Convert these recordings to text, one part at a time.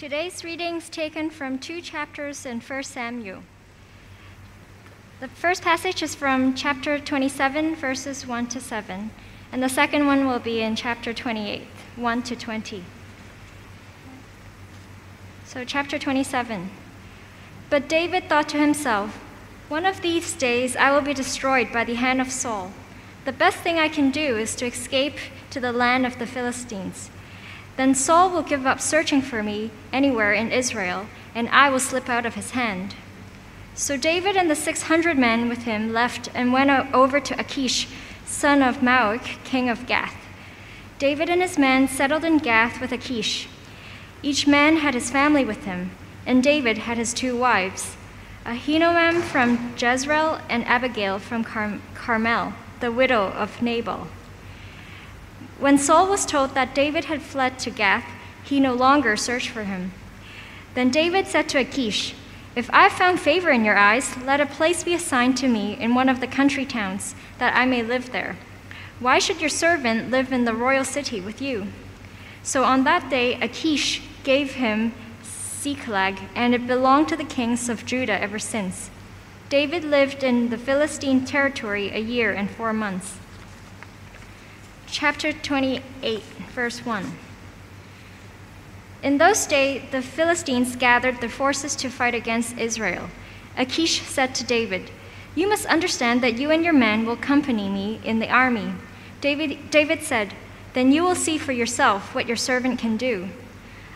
Today's reading is taken from two chapters in 1 Samuel. The first passage is from chapter 27, verses 1 to 7, and the second one will be in chapter 28, 1 to 20. So, chapter 27. But David thought to himself, One of these days I will be destroyed by the hand of Saul. The best thing I can do is to escape to the land of the Philistines. Then Saul will give up searching for me anywhere in Israel, and I will slip out of his hand. So David and the 600 men with him left and went over to Achish, son of Maoch, king of Gath. David and his men settled in Gath with Achish. Each man had his family with him, and David had his two wives, Ahinoam from Jezreel and Abigail from Car- Carmel, the widow of Nabal. When Saul was told that David had fled to Gath, he no longer searched for him. Then David said to Achish, If I have found favor in your eyes, let a place be assigned to me in one of the country towns, that I may live there. Why should your servant live in the royal city with you? So on that day, Achish gave him Ziklag, and it belonged to the kings of Judah ever since. David lived in the Philistine territory a year and four months. Chapter 28, verse 1. In those days, the Philistines gathered their forces to fight against Israel. Achish said to David, You must understand that you and your men will accompany me in the army. David, David said, Then you will see for yourself what your servant can do.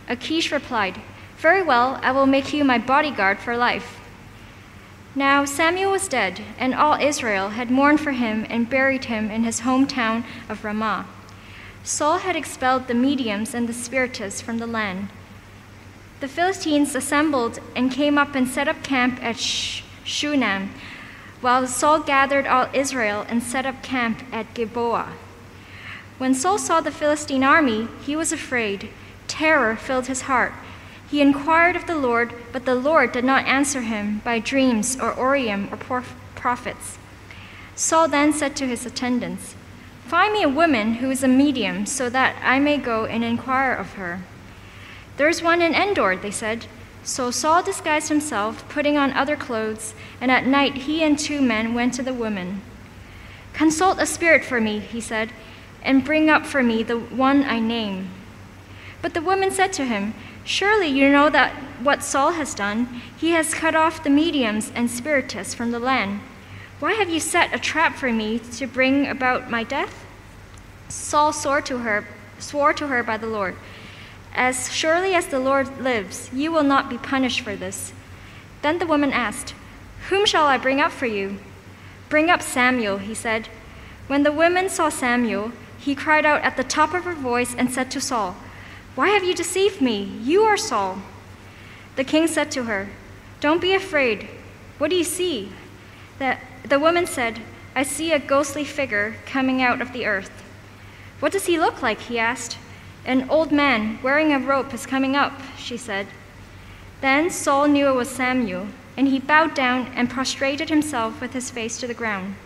Achish replied, Very well, I will make you my bodyguard for life. Now Samuel was dead, and all Israel had mourned for him and buried him in his hometown of Ramah. Saul had expelled the mediums and the spiritists from the land. The Philistines assembled and came up and set up camp at Shunem, while Saul gathered all Israel and set up camp at Gilboa. When Saul saw the Philistine army, he was afraid. Terror filled his heart. He inquired of the Lord, but the Lord did not answer him by dreams or Urim or prophets. Saul then said to his attendants, Find me a woman who is a medium, so that I may go and inquire of her. There's one in Endor, they said. So Saul disguised himself, putting on other clothes, and at night he and two men went to the woman. Consult a spirit for me, he said, and bring up for me the one I name. But the woman said to him, Surely you know that what Saul has done. He has cut off the mediums and spiritists from the land. Why have you set a trap for me to bring about my death? Saul swore to her, swore to her by the Lord, As surely as the Lord lives, you will not be punished for this. Then the woman asked, Whom shall I bring up for you? Bring up Samuel, he said. When the woman saw Samuel, he cried out at the top of her voice and said to Saul, why have you deceived me? You are Saul. The king said to her, Don't be afraid. What do you see? The, the woman said, I see a ghostly figure coming out of the earth. What does he look like? he asked. An old man wearing a rope is coming up, she said. Then Saul knew it was Samuel, and he bowed down and prostrated himself with his face to the ground.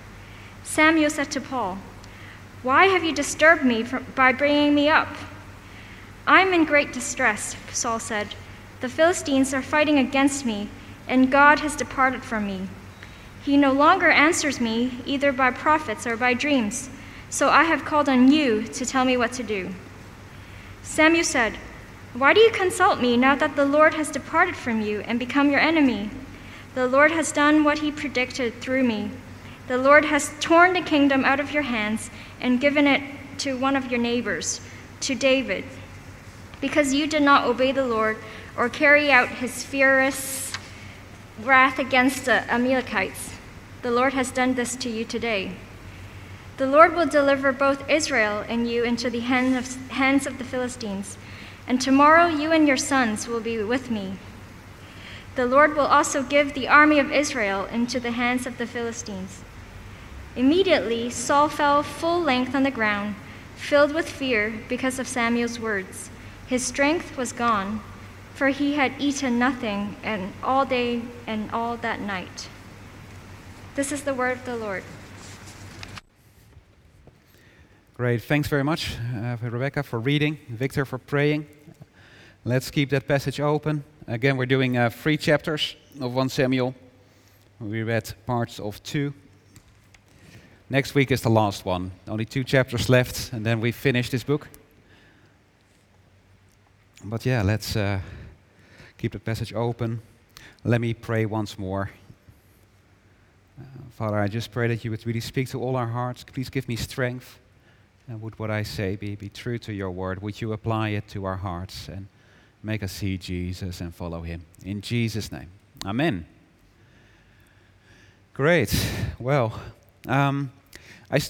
Samuel said to Saul, Why have you disturbed me by bringing me up? I'm in great distress, Saul said. The Philistines are fighting against me, and God has departed from me. He no longer answers me either by prophets or by dreams, so I have called on you to tell me what to do. Samuel said, Why do you consult me now that the Lord has departed from you and become your enemy? The Lord has done what he predicted through me. The Lord has torn the kingdom out of your hands and given it to one of your neighbors, to David because you did not obey the Lord or carry out his furious wrath against the Amalekites. The Lord has done this to you today. The Lord will deliver both Israel and you into the hands of the Philistines, and tomorrow you and your sons will be with me. The Lord will also give the army of Israel into the hands of the Philistines. Immediately Saul fell full length on the ground, filled with fear because of Samuel's words. His strength was gone, for he had eaten nothing and all day and all that night. This is the word of the Lord. Great. Thanks very much, uh, for Rebecca, for reading, Victor, for praying. Let's keep that passage open. Again, we're doing uh, three chapters of 1 Samuel. We read parts of two. Next week is the last one. Only two chapters left, and then we finish this book. But yeah, let's uh, keep the passage open. Let me pray once more. Uh, Father, I just pray that you would really speak to all our hearts. Please give me strength. And would what I say be, be true to your word? Would you apply it to our hearts and make us see Jesus and follow him? In Jesus' name. Amen. Great. Well, um,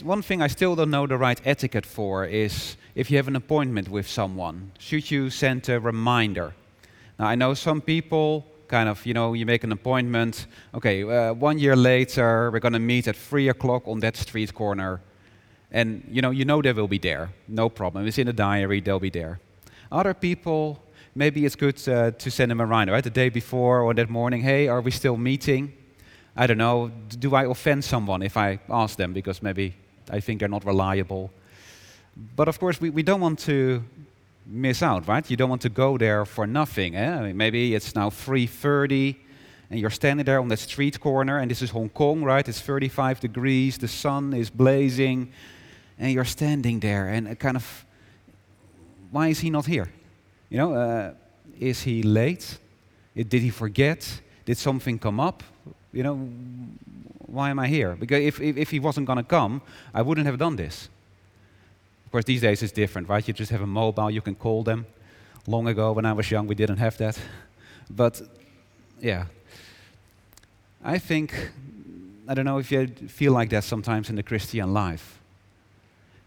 one thing I still don't know the right etiquette for is if you have an appointment with someone, should you send a reminder? Now, I know some people kind of, you know, you make an appointment. Okay, uh, one year later, we're going to meet at 3 o'clock on that street corner. And, you know, you know they will be there. No problem. It's in the diary, they'll be there. Other people, maybe it's good uh, to send them a reminder, right? The day before or that morning, hey, are we still meeting? I don't know, do I offend someone if I ask them because maybe I think they're not reliable? But of course, we, we don't want to miss out, right? You don't want to go there for nothing. Eh? I mean, maybe it's now 3.30 and you're standing there on that street corner and this is Hong Kong, right? It's 35 degrees, the sun is blazing and you're standing there and kind of, why is he not here? You know, uh, is he late? Did he forget? Did something come up? You know, why am I here? Because if, if, if he wasn't going to come, I wouldn't have done this. Of course, these days it's different, right? You just have a mobile, you can call them. Long ago, when I was young, we didn't have that. But yeah, I think, I don't know if you feel like that sometimes in the Christian life.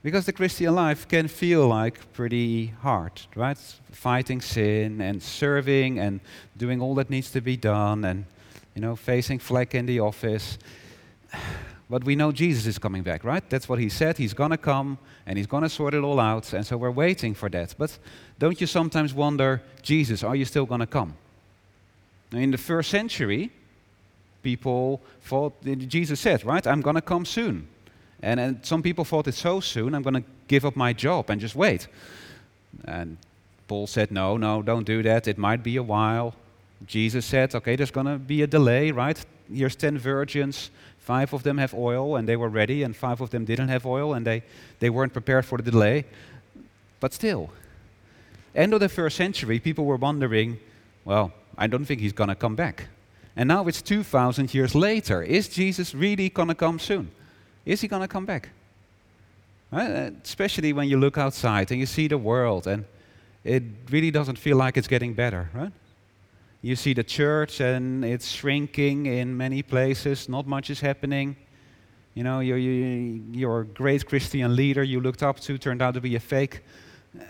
Because the Christian life can feel like pretty hard, right? Fighting sin and serving and doing all that needs to be done and, you know, facing flack in the office. But we know Jesus is coming back, right? That's what he said. He's going to come and he's going to sort it all out. And so we're waiting for that. But don't you sometimes wonder, Jesus, are you still going to come? In the first century, people thought, Jesus said, right, I'm going to come soon. And, and some people thought it's so soon, I'm going to give up my job and just wait. And Paul said, no, no, don't do that. It might be a while. Jesus said, okay, there's going to be a delay, right? Here's 10 virgins. Five of them have oil and they were ready, and five of them didn't have oil and they, they weren't prepared for the delay. But still, end of the first century, people were wondering, well, I don't think he's going to come back. And now it's 2,000 years later. Is Jesus really going to come soon? Is he going to come back? Right? Especially when you look outside and you see the world, and it really doesn't feel like it's getting better, right? You see the church and it's shrinking in many places, not much is happening. You know, your, your great Christian leader you looked up to turned out to be a fake. Uh,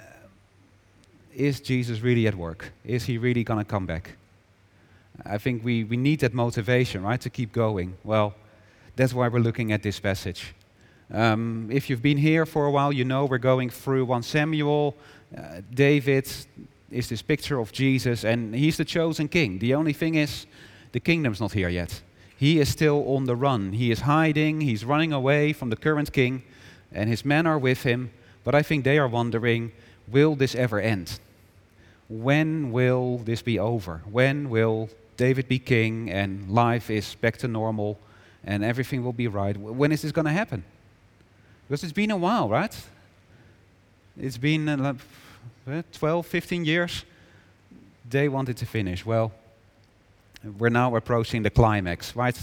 is Jesus really at work? Is he really going to come back? I think we, we need that motivation, right, to keep going. Well, that's why we're looking at this passage. Um, if you've been here for a while, you know we're going through 1 Samuel, uh, David, is this picture of Jesus, and he's the chosen king. The only thing is, the kingdom's not here yet. He is still on the run. He is hiding, he's running away from the current king, and his men are with him. But I think they are wondering will this ever end? When will this be over? When will David be king and life is back to normal and everything will be right? When is this going to happen? Because it's been a while, right? It's been uh, 12, 15 years, they wanted to finish. Well, we're now approaching the climax, right?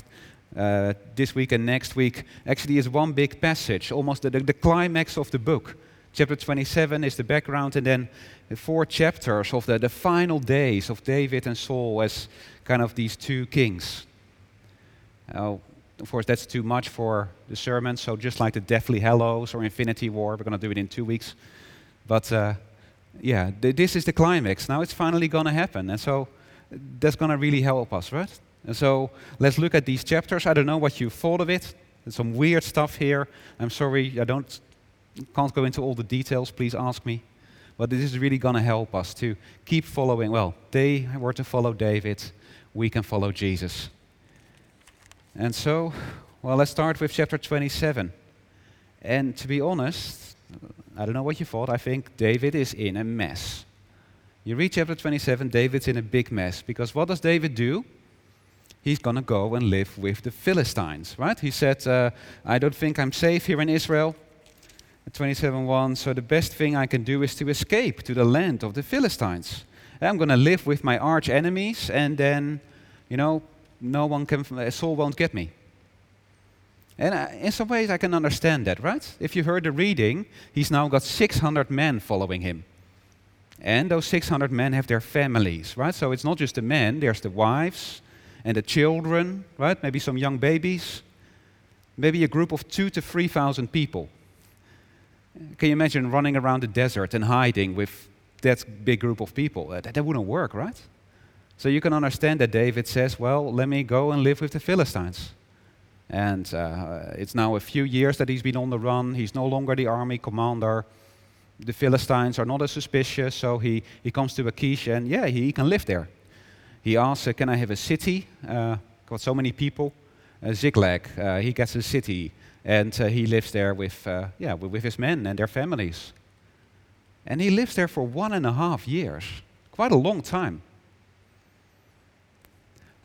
Uh, this week and next week actually is one big passage, almost the, the, climax of the book. Chapter 27 is the background, and then the four chapters of the, the final days of David and Saul as kind of these two kings. Uh, of course, that's too much for the sermon, so just like the Deathly Hallows or Infinity War, we're going to do it in two weeks. But uh, yeah, th- this is the climax. Now it's finally going to happen. And so that's going to really help us, right? And so let's look at these chapters. I don't know what you thought of it. There's some weird stuff here. I'm sorry, I don't can't go into all the details. Please ask me. But this is really going to help us to keep following. Well, they were to follow David. We can follow Jesus. And so, well, let's start with chapter 27. And to be honest, I don't know what you thought. I think David is in a mess. You read chapter 27, David's in a big mess because what does David do? He's going to go and live with the Philistines, right? He said, uh, I don't think I'm safe here in Israel. 27:1 So the best thing I can do is to escape to the land of the Philistines. I'm going to live with my arch enemies, and then, you know, no one can, Saul won't get me. And uh, in some ways, I can understand that, right? If you heard the reading, he's now got 600 men following him. And those 600 men have their families, right? So it's not just the men, there's the wives and the children, right? Maybe some young babies. Maybe a group of two to 3,000 people. Can you imagine running around the desert and hiding with that big group of people? That, that wouldn't work, right? So you can understand that David says, Well, let me go and live with the Philistines. And uh, it's now a few years that he's been on the run. He's no longer the army commander. The Philistines are not as suspicious, so he, he comes to Achish and yeah, he, he can live there. He asks, uh, Can I have a city? Uh, got so many people. Uh, Ziklag, uh, he gets a city and uh, he lives there with, uh, yeah, with his men and their families. And he lives there for one and a half years, quite a long time.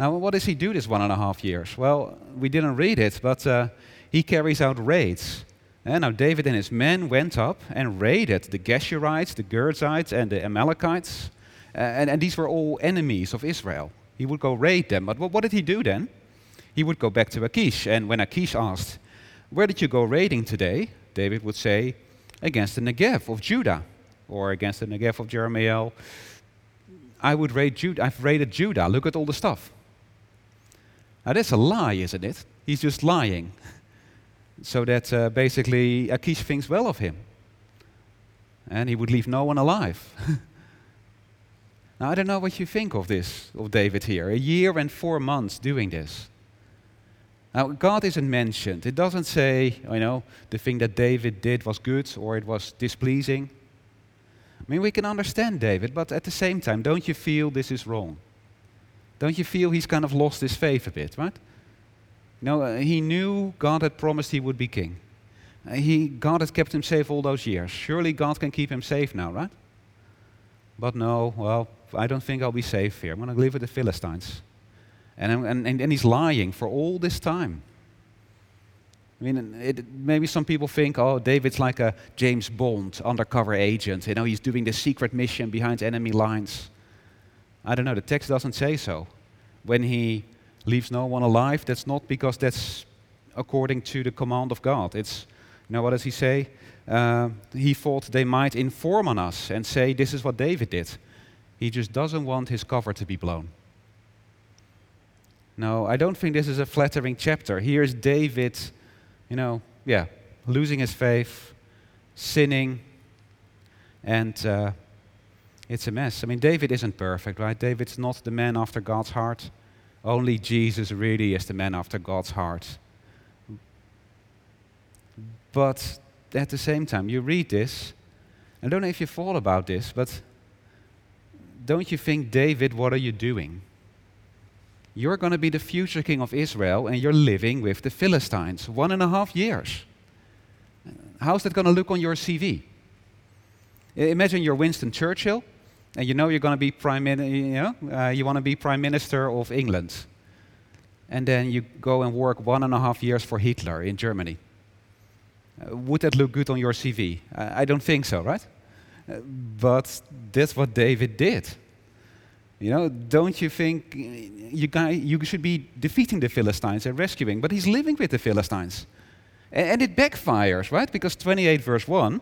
Now, what does he do this one and a half years? Well, we didn't read it, but uh, he carries out raids. And now David and his men went up and raided the Geshurites, the Girzites, and the Amalekites. Uh, and, and, these were all enemies of Israel. He would go raid them. But what, what did he do then? He would go back to Achish. And when Achish asked, where did you go raiding today? David would say, Against the Negev of Judah, or against the Negev of Jerahmeel. I would raid Judah. I've raided Judah. Look at all the stuff. Now, that's a lie, isn't it? He's just lying. so that uh, basically Achish thinks well of him. And he would leave no one alive. now, I don't know what you think of this, of David here. A year and four months doing this. Now, God isn't mentioned. It doesn't say, you know, the thing that David did was good or it was displeasing. I mean, we can understand David, but at the same time, don't you feel this is wrong? Don't you feel he's kind of lost his faith a bit, right? You know, uh, he knew God had promised he would be king. Uh, he, God had kept him safe all those years. Surely God can keep him safe now, right? But no, well, I don't think I'll be safe here. I'm going to live with the Philistines. And, and, and he's lying for all this time. I mean, it, maybe some people think, oh, David's like a James Bond undercover agent. You know, he's doing the secret mission behind enemy lines. I don't know, the text doesn't say so. When he leaves no one alive, that's not because that's according to the command of God. It's, you know, what does he say? Uh, he thought they might inform on us and say, this is what David did. He just doesn't want his cover to be blown. No, I don't think this is a flattering chapter. Here's David, you know, yeah, losing his faith, sinning, and uh, it's a mess. I mean, David isn't perfect, right? David's not the man after God's heart. Only Jesus really is the man after God's heart. But at the same time, you read this, I don't know if you thought about this, but don't you think, David, what are you doing? You're going to be the future king of Israel and you're living with the Philistines. One and a half years. How's that going to look on your CV? Imagine you're Winston Churchill and you know you're going to be prime minister, you know, uh, you want to be prime minister of England. And then you go and work one and a half years for Hitler in Germany. Uh, would that look good on your CV? I don't think so, right? Uh, but that's what David did. You know, don't you think you, guy, you should be defeating the Philistines and rescuing? But he's living with the Philistines. And, and it backfires, right? Because 28 verse 1,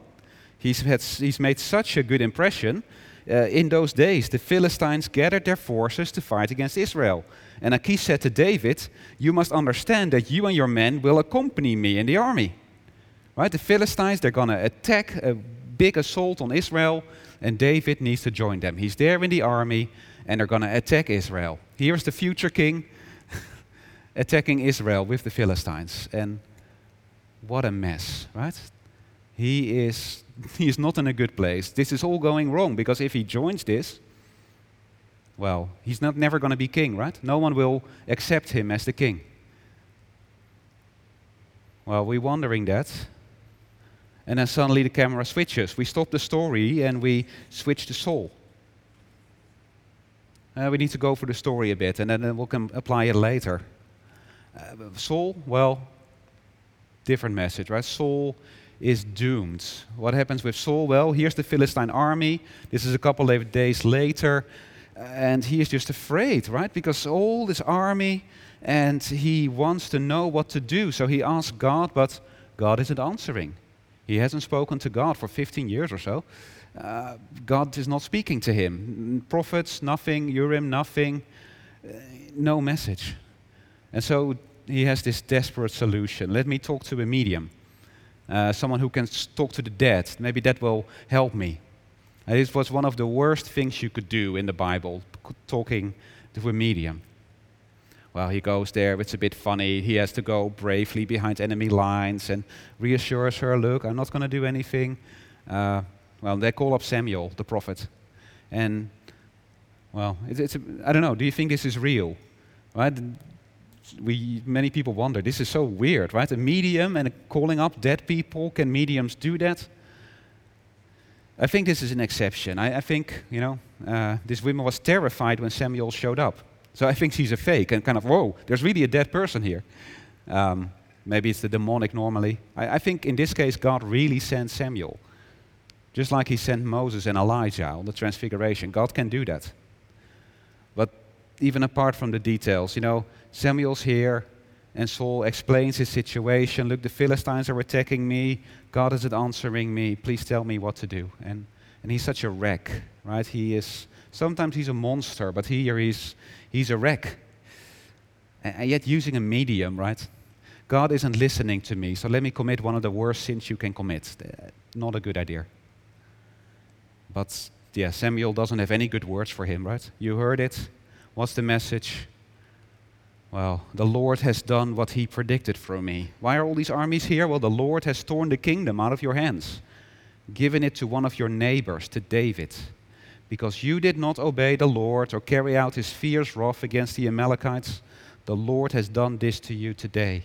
he's, had, he's made such a good impression. Uh, in those days, the Philistines gathered their forces to fight against Israel. And Achish said to David, You must understand that you and your men will accompany me in the army. Right? The Philistines, they're going to attack a big assault on Israel, and David needs to join them. He's there in the army and they're going to attack Israel. Here's the future king attacking Israel with the Philistines. And what a mess, right? He is, he is not in a good place. This is all going wrong because if he joins this, well, he's not never going to be king, right? No one will accept him as the king. Well, we're wondering that. And then suddenly the camera switches. We stop the story and we switch to Saul. Uh, we need to go for the story a bit, and then we can apply it later. Uh, Saul, well, different message, right? Saul is doomed. What happens with Saul? Well, here's the Philistine army. This is a couple of days later, and he is just afraid, right? Because all this army, and he wants to know what to do. So he asks God, but God isn't answering. He hasn't spoken to God for 15 years or so. Uh, God is not speaking to him. Prophets, nothing. Urim, nothing. Uh, no message. And so he has this desperate solution. Let me talk to a medium, uh, someone who can talk to the dead. Maybe that will help me. And this was one of the worst things you could do in the Bible, talking to a medium. Well, he goes there, it's a bit funny. He has to go bravely behind enemy lines and reassures her, Look, I'm not going to do anything. Uh, well, they call up Samuel, the prophet. And, well, it's, it's I don't know, do you think this is real? Right? We, many people wonder, this is so weird, right? A medium and calling up dead people, can mediums do that? I think this is an exception. I, I think, you know, uh, this woman was terrified when Samuel showed up. So I think she's a fake and kind of, whoa, there's really a dead person here. Um, maybe it's the demonic normally. I, I think in this case, God really sent Samuel. Just like he sent Moses and Elijah on the transfiguration. God can do that. But even apart from the details, you know, Samuel's here and Saul explains his situation. Look, the Philistines are attacking me. God isn't answering me. Please tell me what to do. And, and he's such a wreck, right? He is, sometimes he's a monster, but here he's, he's a wreck. And yet using a medium, right? God isn't listening to me, so let me commit one of the worst sins you can commit. Uh, not a good idea. But yeah, Samuel doesn't have any good words for him, right? You heard it. What's the message? Well, the Lord has done what he predicted for me. Why are all these armies here? Well, the Lord has torn the kingdom out of your hands, given it to one of your neighbors, to David. Because you did not obey the Lord or carry out his fierce wrath against the Amalekites, the Lord has done this to you today.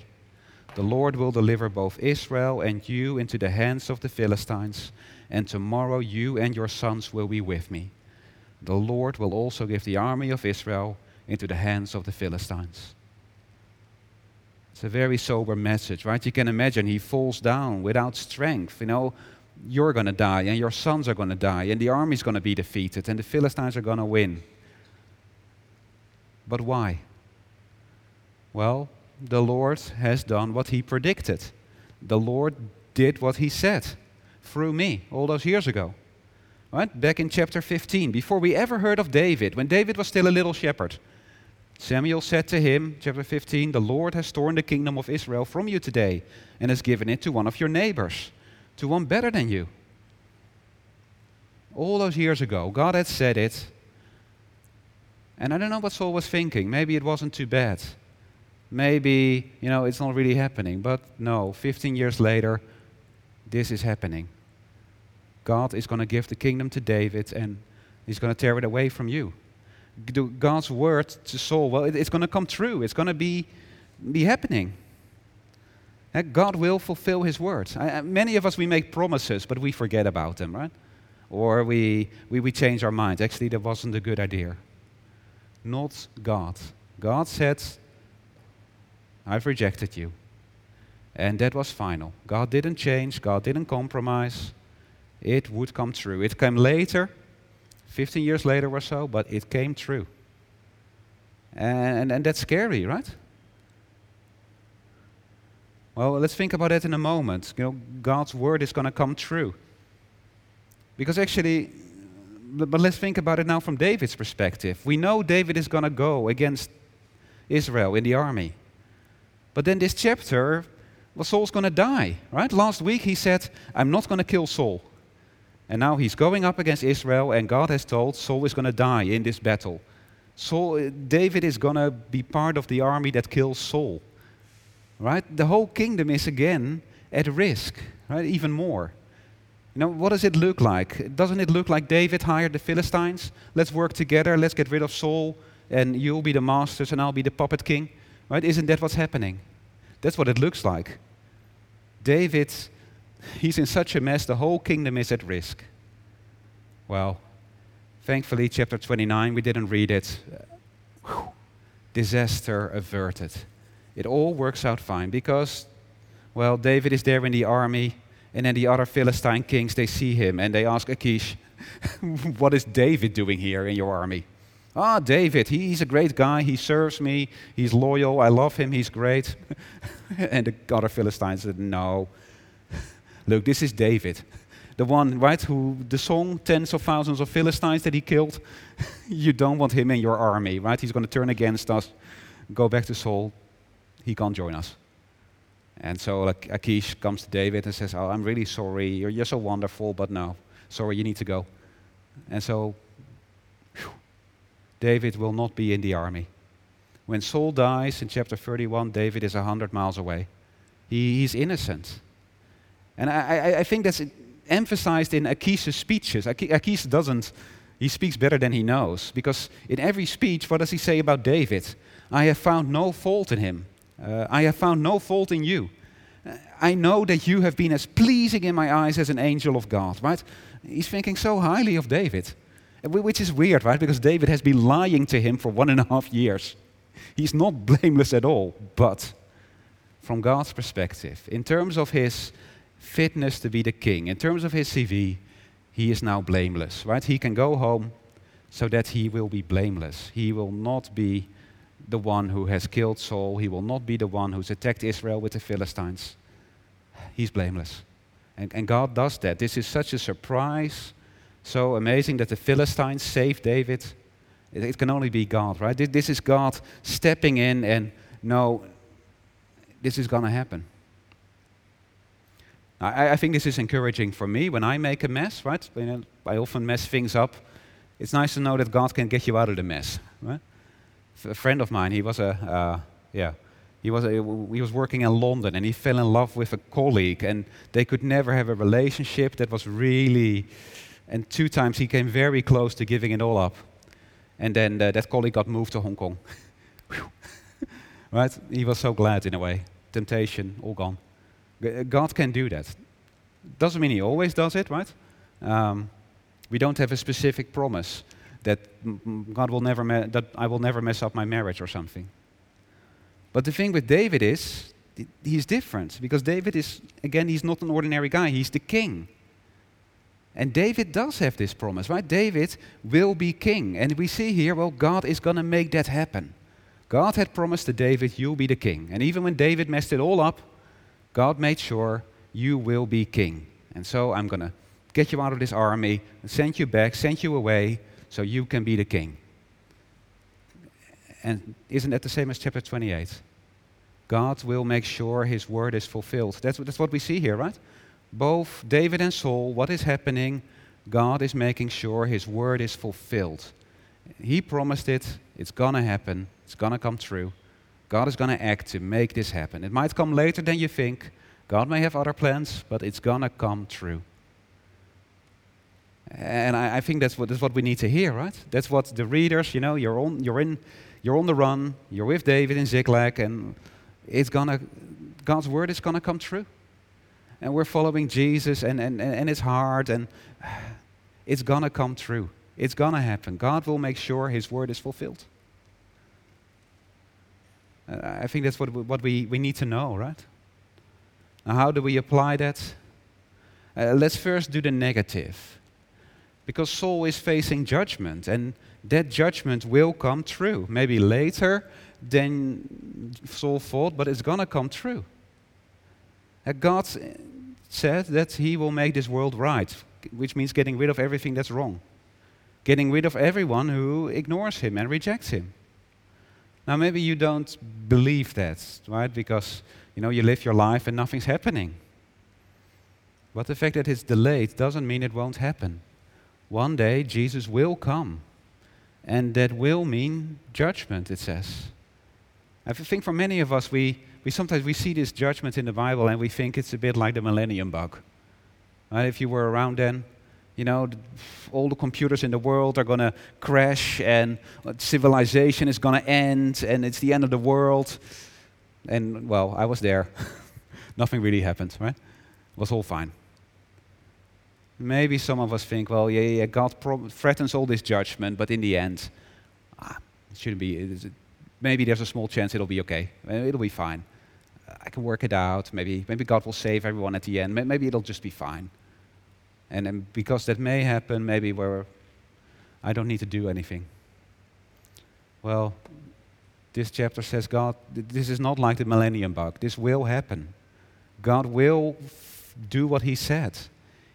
The Lord will deliver both Israel and you into the hands of the Philistines and tomorrow you and your sons will be with me. The Lord will also give the army of Israel into the hands of the Philistines. It's a very sober message, right? You can imagine he falls down without strength. You know, you're going to die, and your sons are going to die, and the army's going to be defeated, and the Philistines are going to win. But why? Well, the Lord has done what he predicted. The Lord did what he said through me all those years ago. Right? Back in chapter 15, before we ever heard of David, when David was still a little shepherd, Samuel said to him, chapter 15, The Lord has torn the kingdom of Israel from you today and has given it to one of your neighbors, to one better than you. All those years ago, God had said it. And I don't know what Saul was thinking. Maybe it wasn't too bad. Maybe, you know, it's not really happening. But no, 15 years later, this is happening. God is going to give the kingdom to David and he's going to tear it away from you. God's word to Saul, well, it's going to come true. It's going to be, be happening. Eh, God will fulfill his words. many of us, we make promises, but we forget about them, right? Or we, we, we change our minds. Actually, that wasn't a good idea. Not God. God said, I've rejected you. And that was final. God didn't change, God didn't compromise it would come true. It came later, 15 years later or so, but it came true. And, and that's scary, right? Well, let's think about that in a moment. You know, God's word is going to come true. Because actually, but let's think about it now from David's perspective. We know David is going to go against Israel in the army. But then this chapter, well, Saul's going to die, right? Last week he said, I'm not going to kill Saul. And now he's going up against Israel, and God has told Saul is going to die in this battle. Saul, uh, David is going to be part of the army that kills Saul. Right? The whole kingdom is again at risk, right? Even more. You know, what does it look like? Doesn't it look like David hired the Philistines? Let's work together, let's get rid of Saul, and you'll be the masters, and I'll be the puppet king. Right? Isn't that what's happening? That's what it looks like. David he's in such a mess, the whole kingdom is at risk. Well, Thankfully, chapter 29, we didn't read it. Whew. Disaster averted. It all works out fine because, well, David is there in the army, and then the other Philistine kings, they see him and they ask Achish, What is David doing here in your army? Ah, David, he's a great guy. He serves me. He's loyal. I love him. He's great. and the other Philistines said, No. Look, this is David the one, right, who the song, tens of thousands of Philistines that he killed, you don't want him in your army, right? He's going to turn against us, go back to Saul. He can't join us. And so like, Achish comes to David and says, Oh, I'm really sorry. You're, you're so wonderful, but no, sorry, you need to go. And so whew, David will not be in the army. When Saul dies in chapter 31, David is 100 miles away. He, he's innocent. And I, I, think that's emphasized in Achish's speeches. Achish doesn't, he speaks better than he knows. Because in every speech, what does he say about David? I have found no fault in him. Uh, I have found no fault in you. I know that you have been as pleasing in my eyes as an angel of God, right? He's thinking so highly of David, which is weird, right? Because David has been lying to him for one and a half years. He's not blameless at all, but from God's perspective, in terms of his fitness to be the king. In terms of his CV, he is now blameless, right? He can go home so that he will be blameless. He will not be the one who has killed Saul. He will not be the one who's attacked Israel with the Philistines. He's blameless. And, and God does that. This is such a surprise, so amazing that the Philistines saved David. It, it can only be God, right? This is God stepping in and no, this is going to happen. I, I, think this is encouraging for me when I make a mess, right? You know, I often mess things up. It's nice to know that God can get you out of the mess, right? A friend of mine, he was a, uh, yeah, he was, a, he was working in London and he fell in love with a colleague and they could never have a relationship that was really, and two times he came very close to giving it all up. And then uh, that colleague got moved to Hong Kong. right? He was so glad in a way. Temptation, all gone. God can do that. Doesn't mean He always does it, right? Um, we don't have a specific promise that God will never that I will never mess up my marriage or something. But the thing with David is he's different because David is again he's not an ordinary guy. He's the king. And David does have this promise, right? David will be king. And we see here, well, God is going to make that happen. God had promised to David, you'll be the king. And even when David messed it all up, God made sure you will be king. And so I'm going to get you out of this army, send you back, send you away, so you can be the king. And isn't that the same as chapter 28? God will make sure his word is fulfilled. That's, that's what we see here, right? Both David and Saul, what is happening? God is making sure his word is fulfilled. He promised it, it's gonna happen, it's gonna come true. God is going to act to make this happen. It might come later than you think. God may have other plans, but it's going to come true. And I, I, think that's what, that's what we need to hear, right? That's what the readers, you know, you're on, you're in, you're on the run, you're with David in Ziklag, and it's gonna, God's word is gonna come true. And we're following Jesus, and, and, and it's hard, and it's gonna come true. It's gonna happen. God will make sure His word is fulfilled. Uh, I think that's what, what we, we need to know, right? Now, how do we apply that? Uh, let's first do the negative. Because Saul is facing judgment, and that judgment will come true. Maybe later than Saul thought, but it's going to come true. Uh, God said that he will make this world right, which means getting rid of everything that's wrong, getting rid of everyone who ignores him and rejects him. Now, maybe you don't believe that, right? Because, you know, you live your life and nothing's happening. But the fact that it's delayed doesn't mean it won't happen. One day, Jesus will come. And that will mean judgment, it says. I think for many of us, we, we sometimes we see this judgment in the Bible and we think it's a bit like the millennium bug. Right? If you were around then, you know, all the computers in the world are going to crash and uh, civilization is going to end and it's the end of the world. And, well, I was there. Nothing really happened, right? It was all fine. Maybe some of us think, well, yeah, yeah, God threatens all this judgment, but in the end, ah, it shouldn't be. It, maybe there's a small chance it'll be okay. Uh, it'll be fine. Uh, I can work it out. Maybe, maybe God will save everyone at the end. Maybe it'll just be fine. And because that may happen, maybe where I don't need to do anything. Well, this chapter says God, this is not like the millennium bug. This will happen. God will f- do what He said.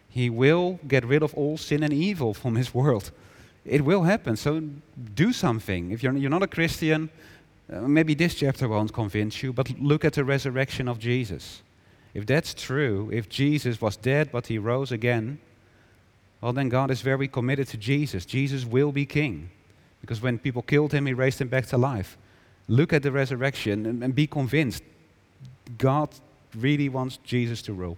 He will get rid of all sin and evil from His world. It will happen. So do something. If you're, you're not a Christian, uh, maybe this chapter won't convince you, but look at the resurrection of Jesus. If that's true, if Jesus was dead but he rose again, well, then God is very committed to Jesus. Jesus will be king. Because when people killed him, he raised him back to life. Look at the resurrection and, and be convinced God really wants Jesus to rule.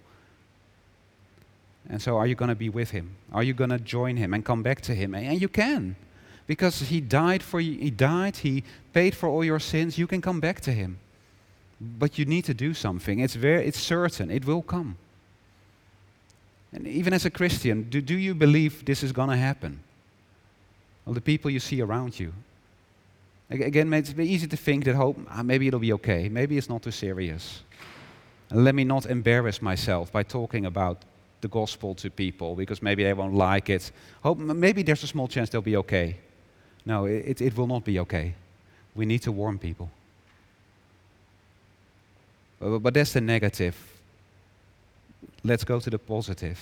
And so, are you going to be with him? Are you going to join him and come back to him? And you can. Because he died for you, he died, he paid for all your sins, you can come back to him. But you need to do something. It's very it's certain, it will come. And even as a Christian, do, do you believe this is going to happen? Well, the people you see around you. Again, it's easy to think that hope, ah, maybe it'll be okay. Maybe it's not too serious. And let me not embarrass myself by talking about the gospel to people because maybe they won't like it. Hope, maybe there's a small chance they'll be okay. No, it, it will not be okay. We need to warn people. But, but that's the negative. Let's go to the positive.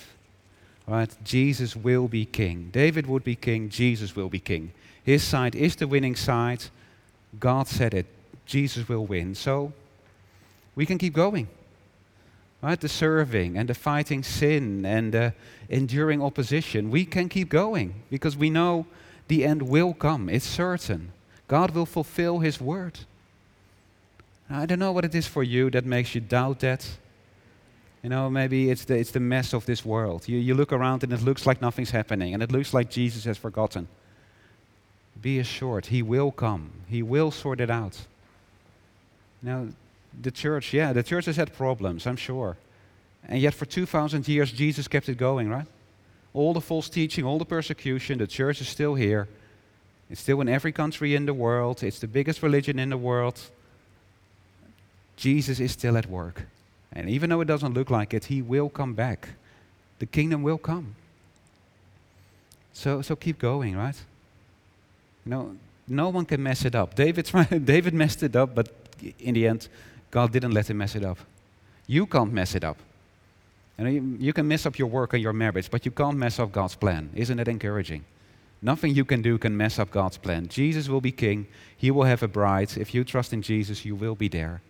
Right? Jesus will be king. David would be king. Jesus will be king. His side is the winning side. God said it. Jesus will win. So we can keep going. Right? The serving and the fighting sin and the enduring opposition. We can keep going because we know the end will come. It's certain. God will fulfill His word. I don't know what it is for you that makes you doubt that. You know, maybe it's the, it's the mess of this world. You, you look around and it looks like nothing's happening, and it looks like Jesus has forgotten. Be assured, He will come, He will sort it out. Now, the church, yeah, the church has had problems, I'm sure. And yet, for 2,000 years, Jesus kept it going, right? All the false teaching, all the persecution, the church is still here. It's still in every country in the world, it's the biggest religion in the world. Jesus is still at work. And even though it doesn't look like it, he will come back. The kingdom will come. So, so keep going, right? You know, no one can mess it up. David, David messed it up, but in the end, God didn't let him mess it up. You can't mess it up. Know, you, you can mess up your work and your marriage, but you can't mess up God's plan. Isn't it encouraging? Nothing you can do can mess up God's plan. Jesus will be king. He will have a bride. If you trust in Jesus, you will be there.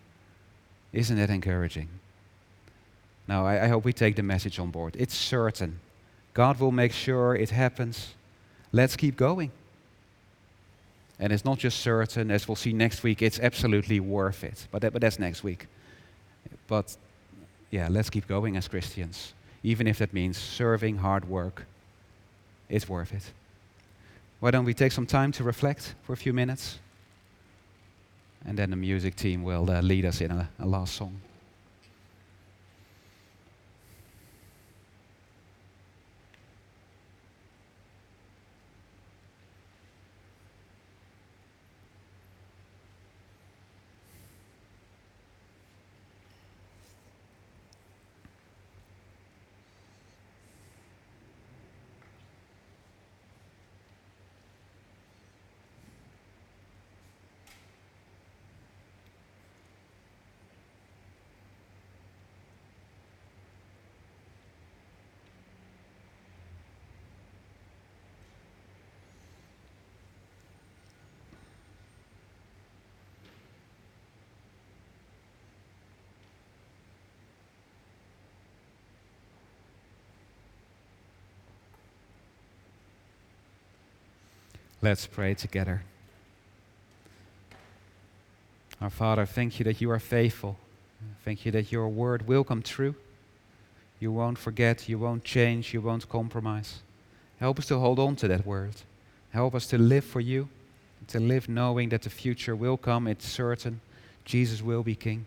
Isn't that encouraging? Now, I, I hope we take the message on board. It's certain. God will make sure it happens. Let's keep going. And it's not just certain, as we'll see next week, it's absolutely worth it. But, that, but that's next week. But yeah, let's keep going as Christians. Even if that means serving, hard work, it's worth it. Why don't we take some time to reflect for a few minutes? And then the music team will uh, lead us in a, a last song. Let's pray together. Our Father, thank you that you are faithful. Thank you that your word will come true. You won't forget, you won't change, you won't compromise. Help us to hold on to that word. Help us to live for you, to live knowing that the future will come, it's certain. Jesus will be King.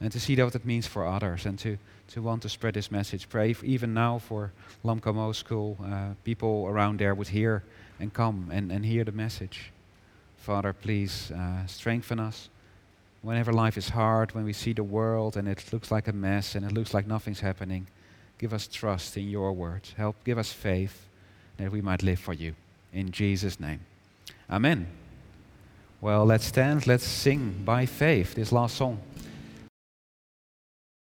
And to see what it means for others and to, to want to spread this message. Pray even now for Lamkamo School, uh, people around there would hear and come and, and hear the message. Father, please uh, strengthen us. Whenever life is hard, when we see the world and it looks like a mess and it looks like nothing's happening, give us trust in your word. Help, give us faith that we might live for you. In Jesus' name. Amen. Well, let's stand, let's sing by faith this last song.